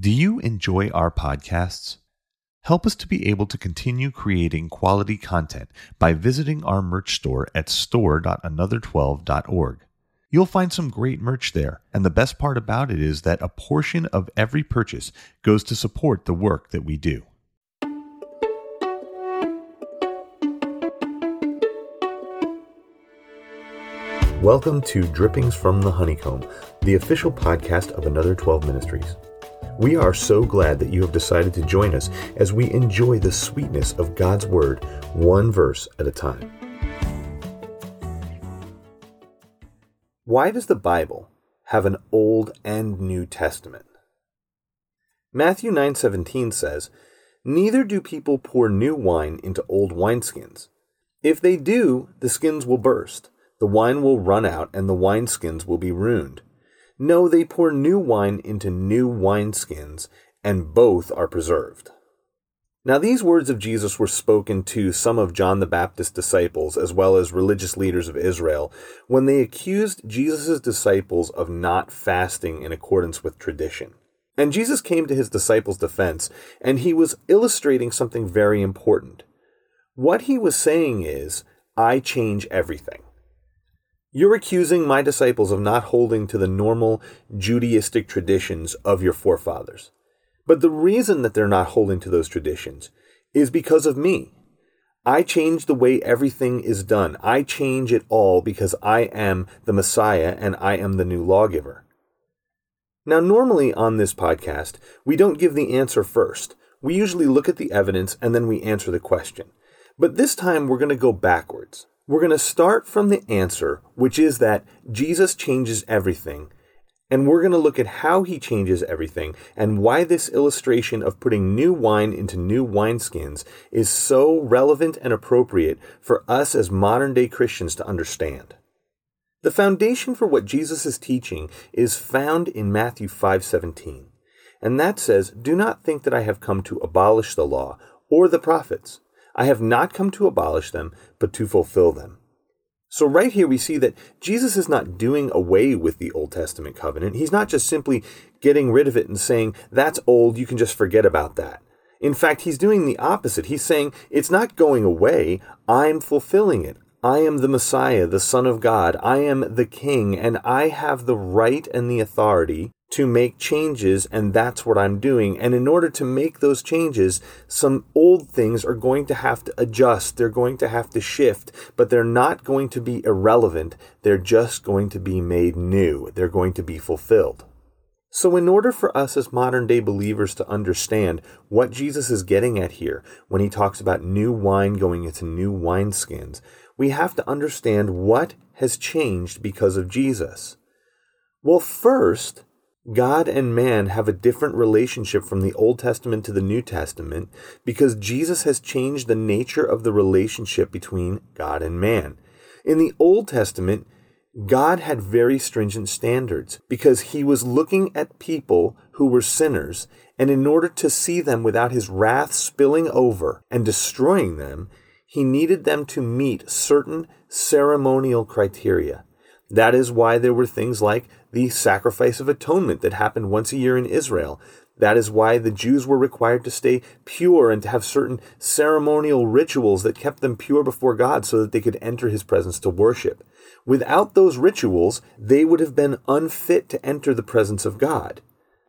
Do you enjoy our podcasts? Help us to be able to continue creating quality content by visiting our merch store at store.another12.org. You'll find some great merch there, and the best part about it is that a portion of every purchase goes to support the work that we do. Welcome to Drippings from the Honeycomb, the official podcast of Another 12 Ministries. We are so glad that you have decided to join us as we enjoy the sweetness of God's Word, one verse at a time. Why does the Bible have an Old and New Testament? Matthew 9:17 says, "Neither do people pour new wine into old wineskins. If they do, the skins will burst, the wine will run out, and the wineskins will be ruined." No, they pour new wine into new wineskins, and both are preserved. Now, these words of Jesus were spoken to some of John the Baptist's disciples, as well as religious leaders of Israel, when they accused Jesus' disciples of not fasting in accordance with tradition. And Jesus came to his disciples' defense, and he was illustrating something very important. What he was saying is, I change everything. You're accusing my disciples of not holding to the normal Judaistic traditions of your forefathers. But the reason that they're not holding to those traditions is because of me. I change the way everything is done. I change it all because I am the Messiah and I am the new lawgiver. Now, normally on this podcast, we don't give the answer first. We usually look at the evidence and then we answer the question. But this time we're going to go backwards. We're going to start from the answer, which is that Jesus changes everything. And we're going to look at how he changes everything and why this illustration of putting new wine into new wineskins is so relevant and appropriate for us as modern day Christians to understand. The foundation for what Jesus is teaching is found in Matthew 5:17. And that says, "Do not think that I have come to abolish the law or the prophets. I have not come to abolish them, but to fulfill them. So, right here, we see that Jesus is not doing away with the Old Testament covenant. He's not just simply getting rid of it and saying, that's old, you can just forget about that. In fact, he's doing the opposite. He's saying, it's not going away, I'm fulfilling it. I am the Messiah, the Son of God. I am the King, and I have the right and the authority to make changes, and that's what I'm doing. And in order to make those changes, some old things are going to have to adjust, they're going to have to shift, but they're not going to be irrelevant. They're just going to be made new, they're going to be fulfilled. So, in order for us as modern day believers to understand what Jesus is getting at here when he talks about new wine going into new wineskins, we have to understand what has changed because of Jesus. Well, first, God and man have a different relationship from the Old Testament to the New Testament because Jesus has changed the nature of the relationship between God and man. In the Old Testament, God had very stringent standards because he was looking at people who were sinners, and in order to see them without his wrath spilling over and destroying them, he needed them to meet certain ceremonial criteria. That is why there were things like the sacrifice of atonement that happened once a year in Israel. That is why the Jews were required to stay pure and to have certain ceremonial rituals that kept them pure before God so that they could enter his presence to worship. Without those rituals, they would have been unfit to enter the presence of God.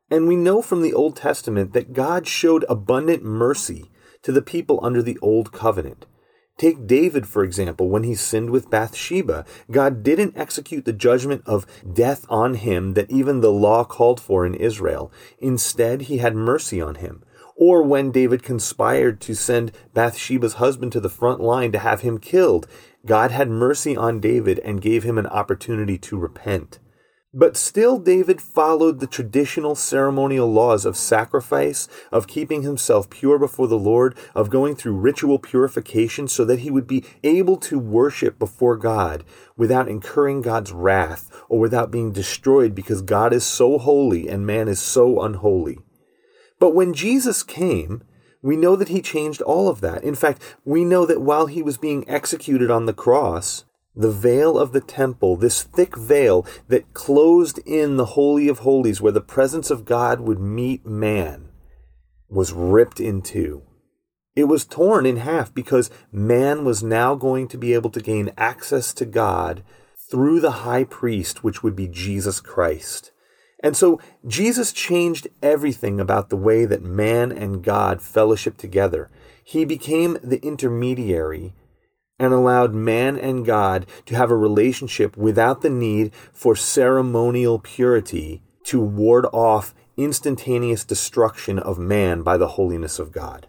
And we know from the Old Testament that God showed abundant mercy to the people under the Old Covenant. Take David, for example, when he sinned with Bathsheba. God didn't execute the judgment of death on him that even the law called for in Israel. Instead, he had mercy on him. Or when David conspired to send Bathsheba's husband to the front line to have him killed, God had mercy on David and gave him an opportunity to repent. But still, David followed the traditional ceremonial laws of sacrifice, of keeping himself pure before the Lord, of going through ritual purification so that he would be able to worship before God without incurring God's wrath or without being destroyed because God is so holy and man is so unholy. But when Jesus came, we know that he changed all of that. In fact, we know that while he was being executed on the cross, The veil of the temple, this thick veil that closed in the Holy of Holies where the presence of God would meet man, was ripped in two. It was torn in half because man was now going to be able to gain access to God through the high priest, which would be Jesus Christ. And so Jesus changed everything about the way that man and God fellowship together. He became the intermediary and allowed man and God to have a relationship without the need for ceremonial purity to ward off instantaneous destruction of man by the holiness of God.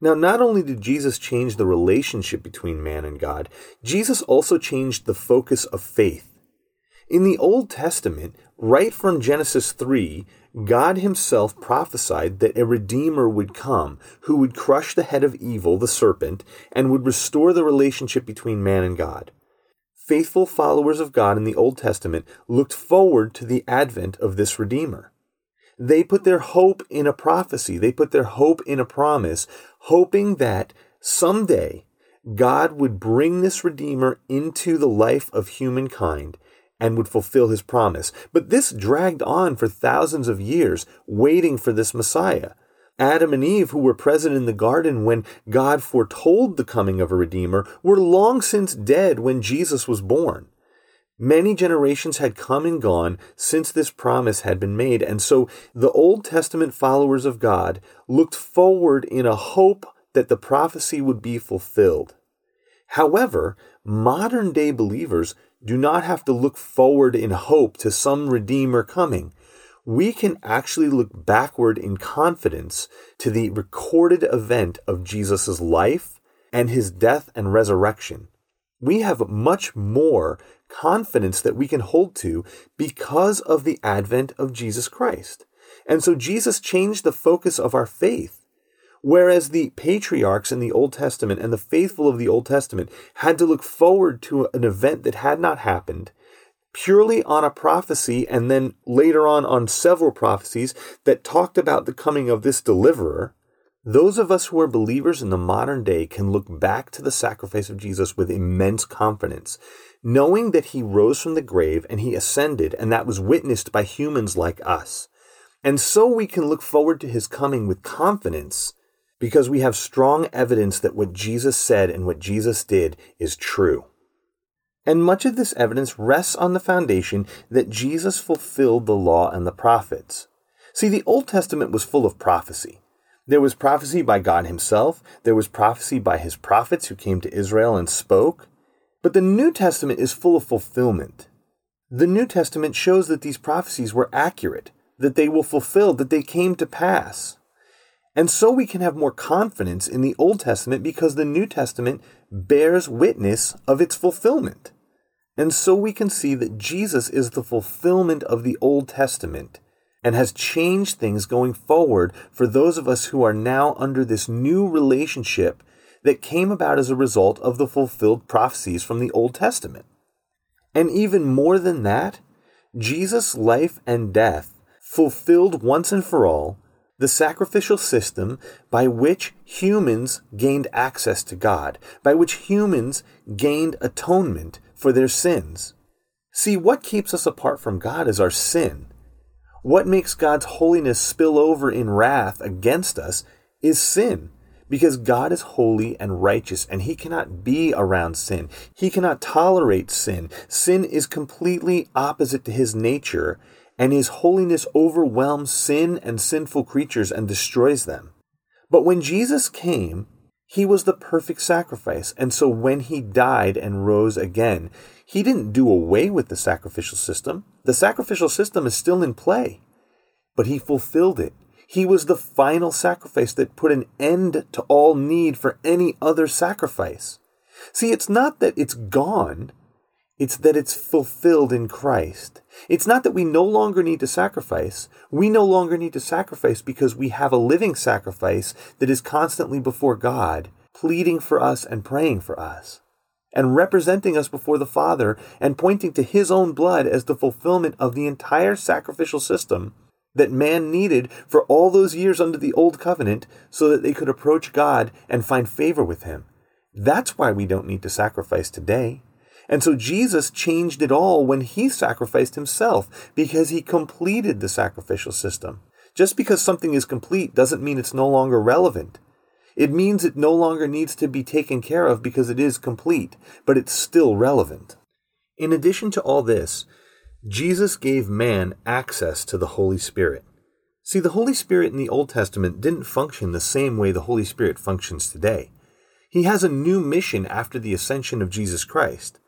Now, not only did Jesus change the relationship between man and God, Jesus also changed the focus of faith. In the Old Testament, right from Genesis 3, God Himself prophesied that a Redeemer would come who would crush the head of evil, the serpent, and would restore the relationship between man and God. Faithful followers of God in the Old Testament looked forward to the advent of this Redeemer. They put their hope in a prophecy, they put their hope in a promise, hoping that someday God would bring this Redeemer into the life of humankind and would fulfill his promise. But this dragged on for thousands of years, waiting for this Messiah. Adam and Eve, who were present in the garden when God foretold the coming of a Redeemer, were long since dead when Jesus was born. Many generations had come and gone since this promise had been made, and so the Old Testament followers of God looked forward in a hope that the prophecy would be fulfilled. However, modern day believers do not have to look forward in hope to some Redeemer coming. We can actually look backward in confidence to the recorded event of Jesus' life and his death and resurrection. We have much more confidence that we can hold to because of the advent of Jesus Christ. And so Jesus changed the focus of our faith. Whereas the patriarchs in the Old Testament and the faithful of the Old Testament had to look forward to an event that had not happened, purely on a prophecy, and then later on on several prophecies that talked about the coming of this deliverer, those of us who are believers in the modern day can look back to the sacrifice of Jesus with immense confidence knowing that he rose from the grave and he ascended, and that was witnessed by humans like us. And so we can look forward to his coming with confidence because we have strong evidence that what Jesus said and what Jesus did is true. And much of this evidence rests on the foundation that Jesus fulfilled the law and the prophets. See, the Old Testament was full of prophecy. There was prophecy by God Himself, there was prophecy by His prophets who came to Israel and spoke, but the New Testament is full of fulfillment. The New Testament shows that these prophecies were accurate, that they will fulfill, that they came to pass. And so we can have more confidence in the Old Testament because the New Testament bears witness of its fulfillment. And so we can see that Jesus is the fulfillment of the Old Testament and has changed things going forward for those of us who are now under this new relationship that came about as a result of the fulfilled prophecies from the Old Testament. And even more than that, Jesus' life and death fulfilled once and for all the sacrificial system by which humans gained access to God, by which humans gained atonement for their sins. See, what keeps us apart from God is our sin. What makes God's holiness spill over in wrath against us is sin because God is holy and righteous and he cannot be around sin. He cannot tolerate sin. Sin is completely opposite to his nature and his holiness overwhelms sin and sinful creatures and destroys them. But when Jesus came, he was the perfect sacrifice. And so when he died and rose again, he didn't do away with the sacrificial system. The sacrificial system is still in play, but he fulfilled it. He was the final sacrifice that put an end to all need for any other sacrifice. See, it's not that it's gone, it's that it's fulfilled in Christ. It's not that we no longer need to sacrifice. We no longer need to sacrifice because we have a living sacrifice that is constantly before God, pleading for us and praying for us, and representing us before the Father and pointing to His own blood as the fulfillment of the entire sacrificial system that man needed for all those years under the old covenant so that they could approach God and find favor with him. That's why we don't need to sacrifice today. And so Jesus changed it all when he sacrificed himself because he completed the sacrificial system. Just because something is complete doesn't mean it's no longer relevant. It means it no longer needs to be taken care of because it is complete, but it's still relevant. In addition to all this, Jesus gave man access to the Holy Spirit. See, the Holy Spirit in the Old Testament didn't function the same way the Holy Spirit functions today. He has a new mission after the ascension of Jesus Christ.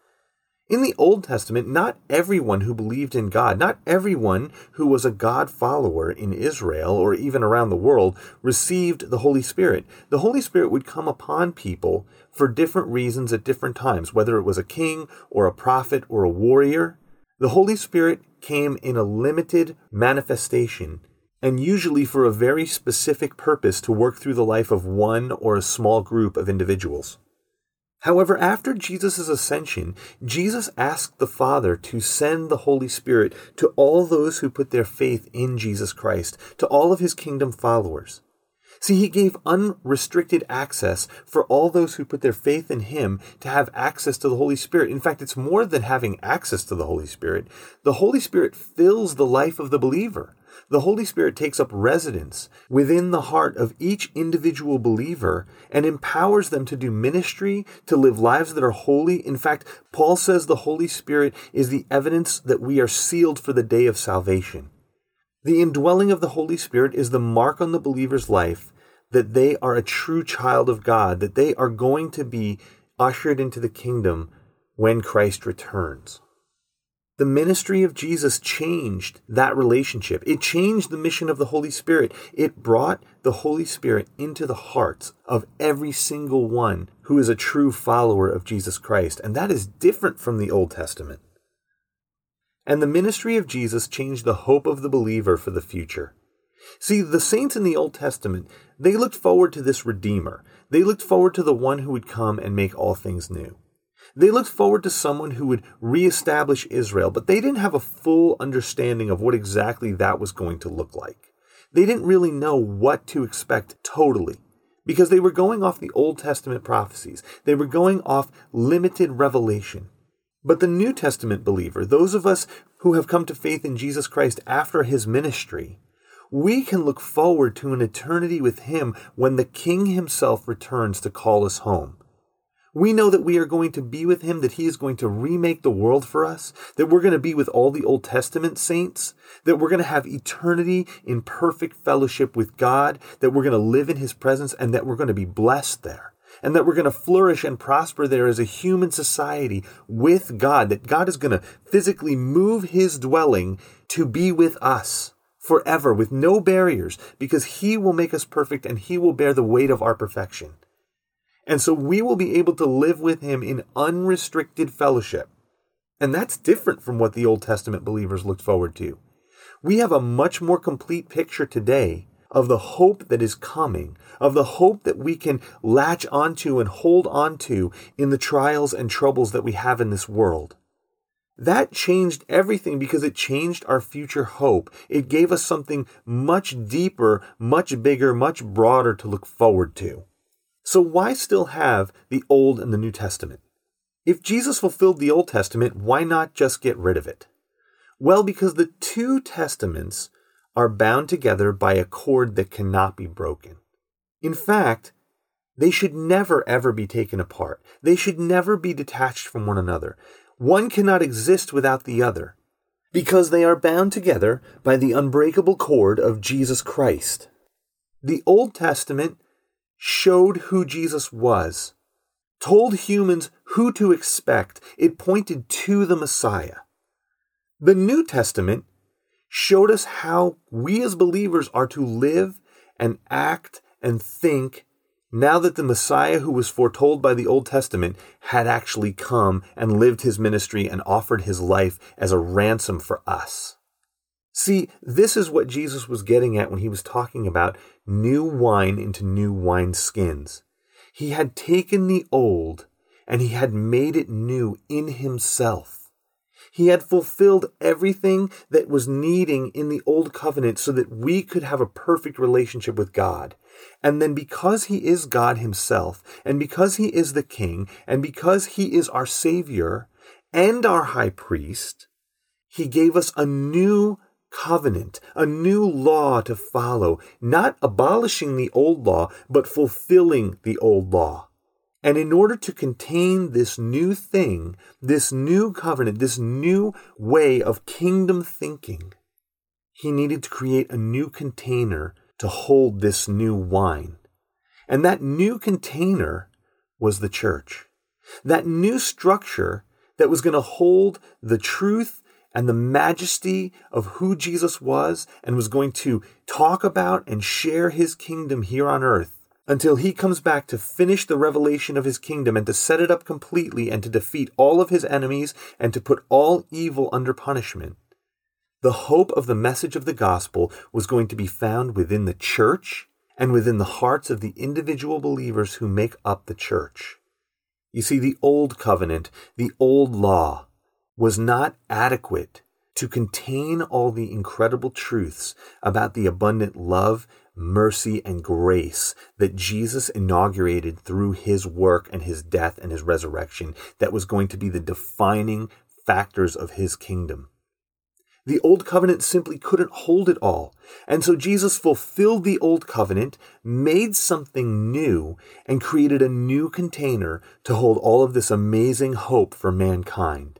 In the Old Testament, not everyone who believed in God, not everyone who was a God follower in Israel or even around the world received the Holy Spirit. The Holy Spirit would come upon people for different reasons at different times, whether it was a king or a prophet or a warrior. The Holy Spirit came in a limited manifestation and usually for a very specific purpose to work through the life of one or a small group of individuals. However, after Jesus' ascension, Jesus asked the Father to send the Holy Spirit to all those who put their faith in Jesus Christ, to all of his kingdom followers. See, he gave unrestricted access for all those who put their faith in him to have access to the Holy Spirit. In fact, it's more than having access to the Holy Spirit. The Holy Spirit fills the life of the believer. The Holy Spirit takes up residence within the heart of each individual believer and empowers them to do ministry, to live lives that are holy. In fact, Paul says the Holy Spirit is the evidence that we are sealed for the day of salvation. The indwelling of the Holy Spirit is the mark on the believer's life that they are a true child of God, that they are going to be ushered into the kingdom when Christ returns. The ministry of Jesus changed that relationship. It changed the mission of the Holy Spirit. It brought the Holy Spirit into the hearts of every single one who is a true follower of Jesus Christ. And that is different from the Old Testament. And the ministry of Jesus changed the hope of the believer for the future. See, the saints in the Old Testament, they looked forward to this Redeemer. They looked forward to the one who would come and make all things new. They looked forward to someone who would reestablish Israel, but they didn't have a full understanding of what exactly that was going to look like. They didn't really know what to expect totally because they were going off the Old Testament prophecies. They were going off limited revelation. But the New Testament believer, those of us who have come to faith in Jesus Christ after his ministry, we can look forward to an eternity with him when the King himself returns to call us home. We know that we are going to be with him, that he is going to remake the world for us, that we're going to be with all the Old Testament saints, that we're going to have eternity in perfect fellowship with God, that we're going to live in his presence, and that we're going to be blessed there, and that we're going to flourish and prosper there as a human society with God, that God is going to physically move his dwelling to be with us forever with no barriers because he will make us perfect and he will bear the weight of our perfection. And so we will be able to live with him in unrestricted fellowship. And that's different from what the Old Testament believers looked forward to. We have a much more complete picture today of the hope that is coming, of the hope that we can latch onto and hold onto in the trials and troubles that we have in this world. That changed everything because it changed our future hope. It gave us something much deeper, much bigger, much broader to look forward to. So, why still have the Old and the New Testament? If Jesus fulfilled the Old Testament, why not just get rid of it? Well, because the two testaments are bound together by a cord that cannot be broken. In fact, they should never ever be taken apart. They should never be detached from one another. One cannot exist without the other because they are bound together by the unbreakable cord of Jesus Christ. The Old Testament showed who Jesus was, told humans who to expect. It pointed to the Messiah. The New Testament showed us how we as believers are to live and act and think now that the Messiah who was foretold by the Old Testament had actually come and lived his ministry and offered his life as a ransom for us. See, this is what Jesus was getting at when he was talking about new wine into new wine skins. He had taken the old and he had made it new in himself. He had fulfilled everything that was needing in the old covenant so that we could have a perfect relationship with God. And then because he is God himself, and because he is the king, and because he is our savior, and our high priest, he gave us a new covenant, a new law to follow, not abolishing the old law, but fulfilling the old law. And in order to contain this new thing, this new covenant, this new way of kingdom thinking, he needed to create a new container to hold this new wine. And that new container was the church. That new structure that was going to hold the truth and the majesty of who Jesus was and was going to talk about and share his kingdom here on earth until he comes back to finish the revelation of his kingdom and to set it up completely and to defeat all of his enemies and to put all evil under punishment. The hope of the message of the gospel was going to be found within the church and within the hearts of the individual believers who make up the church. You see, the old covenant, the old law, was not adequate to contain all the incredible truths about the abundant love, mercy, and grace that Jesus inaugurated through his work and his death and his resurrection that was going to be the defining factors of his kingdom. The old covenant simply couldn't hold it all. And so Jesus fulfilled the old covenant, made something new, and created a new container to hold all of this amazing hope for mankind.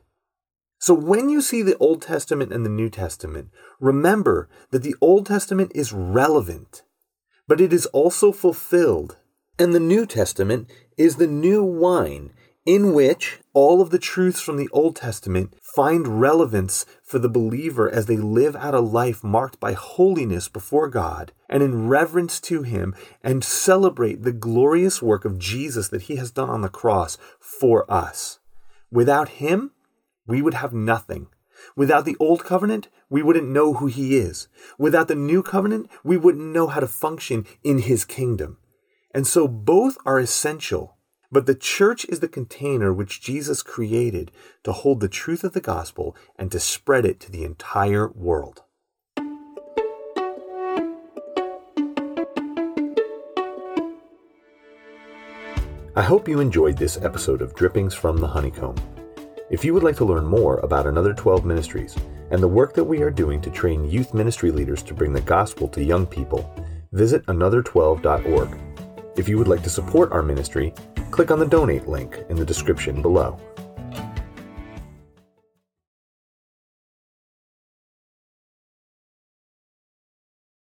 So when you see the Old Testament and the New Testament, remember that the Old Testament is relevant, but it is also fulfilled. And the New Testament is the new wine in which all of the truths from the Old Testament find relevance for the believer as they live out a life marked by holiness before God and in reverence to Him and celebrate the glorious work of Jesus that He has done on the cross for us. Without Him, we would have nothing. Without the old covenant, we wouldn't know who he is. Without the new covenant, we wouldn't know how to function in his kingdom. And so both are essential. But the church is the container which Jesus created to hold the truth of the gospel and to spread it to the entire world. I hope you enjoyed this episode of Drippings from the Honeycomb. If you would like to learn more about Another 12 Ministries and the work that we are doing to train youth ministry leaders to bring the gospel to young people, visit another12.org. If you would like to support our ministry, click on the donate link in the description below.